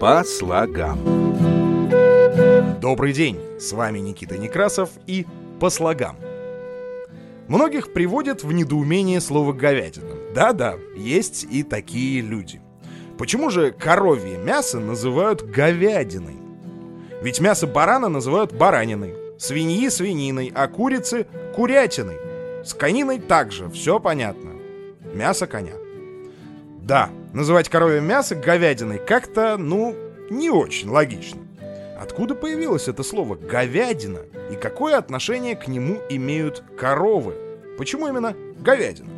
По слогам. Добрый день, с вами Никита Некрасов и «По слогам». Многих приводит в недоумение слово «говядина». Да-да, есть и такие люди. Почему же коровье мясо называют говядиной? Ведь мясо барана называют бараниной, свиньи – свининой, а курицы – курятиной. С кониной также, все понятно. Мясо коня. Да, называть коровье мясо говядиной как-то, ну, не очень логично. Откуда появилось это слово «говядина» и какое отношение к нему имеют коровы? Почему именно говядина?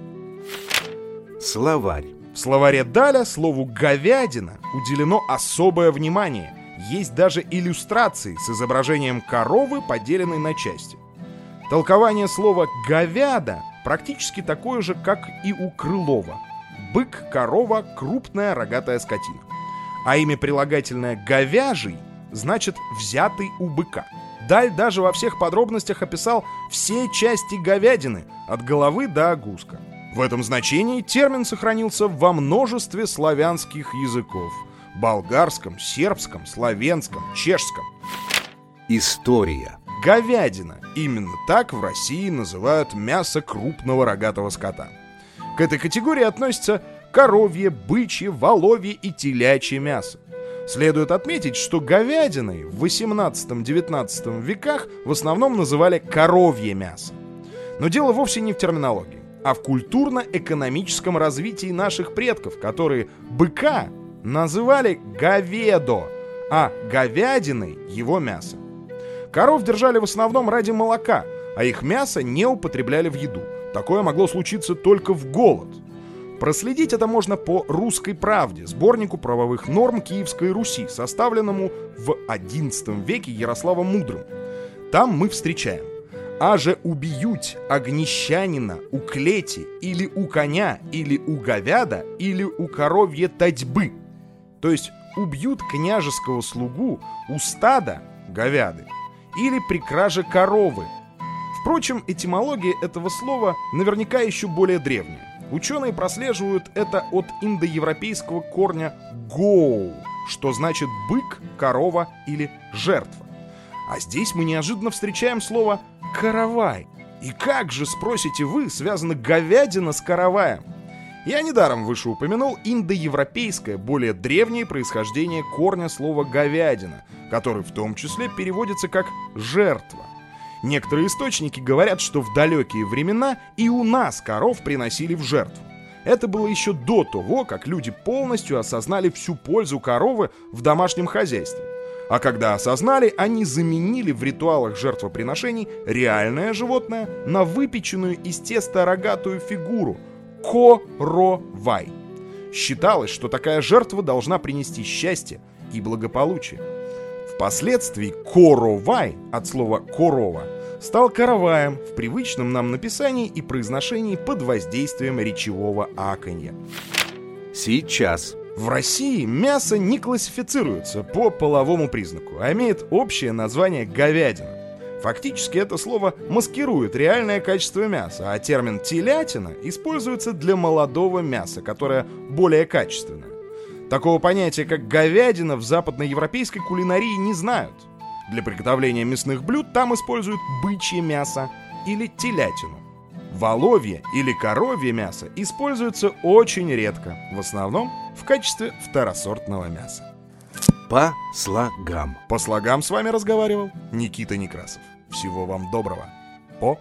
Словарь. В словаре Даля слову «говядина» уделено особое внимание. Есть даже иллюстрации с изображением коровы, поделенной на части. Толкование слова «говяда» практически такое же, как и у Крылова. Бык, корова, крупная рогатая скотина. А имя прилагательное «говяжий» значит «взятый у быка». Даль даже во всех подробностях описал все части говядины, от головы до огуска. В этом значении термин сохранился во множестве славянских языков – болгарском, сербском, славянском, чешском. История. Говядина. Именно так в России называют мясо крупного рогатого скота. К этой категории относятся коровье, бычье, воловье и телячье мясо. Следует отметить, что говядиной в 18-19 веках в основном называли коровье мясо. Но дело вовсе не в терминологии, а в культурно-экономическом развитии наших предков, которые быка называли говедо, а говядиной его мясо. Коров держали в основном ради молока, а их мясо не употребляли в еду. Такое могло случиться только в голод – Проследить это можно по «Русской правде», сборнику правовых норм Киевской Руси, составленному в XI веке Ярославом Мудрым. Там мы встречаем «А же убьють огнещанина у клети, или у коня, или у говяда, или у коровье татьбы». То есть убьют княжеского слугу у стада говяды или при краже коровы. Впрочем, этимология этого слова наверняка еще более древняя. Ученые прослеживают это от индоевропейского корня «гоу», что значит «бык», «корова» или «жертва». А здесь мы неожиданно встречаем слово «каравай». И как же, спросите вы, связана говядина с караваем? Я недаром выше упомянул индоевропейское, более древнее происхождение корня слова «говядина», который в том числе переводится как «жертва». Некоторые источники говорят, что в далекие времена и у нас коров приносили в жертву. Это было еще до того, как люди полностью осознали всю пользу коровы в домашнем хозяйстве. А когда осознали, они заменили в ритуалах жертвоприношений реальное животное на выпеченную из теста рогатую фигуру – коровай. Считалось, что такая жертва должна принести счастье и благополучие. Впоследствии коровай от слова корова стал караваем в привычном нам написании и произношении под воздействием речевого аканья. Сейчас. В России мясо не классифицируется по половому признаку, а имеет общее название говядина. Фактически это слово маскирует реальное качество мяса, а термин «телятина» используется для молодого мяса, которое более качественное. Такого понятия, как говядина, в западноевропейской кулинарии не знают. Для приготовления мясных блюд там используют бычье мясо или телятину. Воловье или коровье мясо используется очень редко, в основном в качестве второсортного мяса. По слогам. По слогам с вами разговаривал Никита Некрасов. Всего вам доброго. По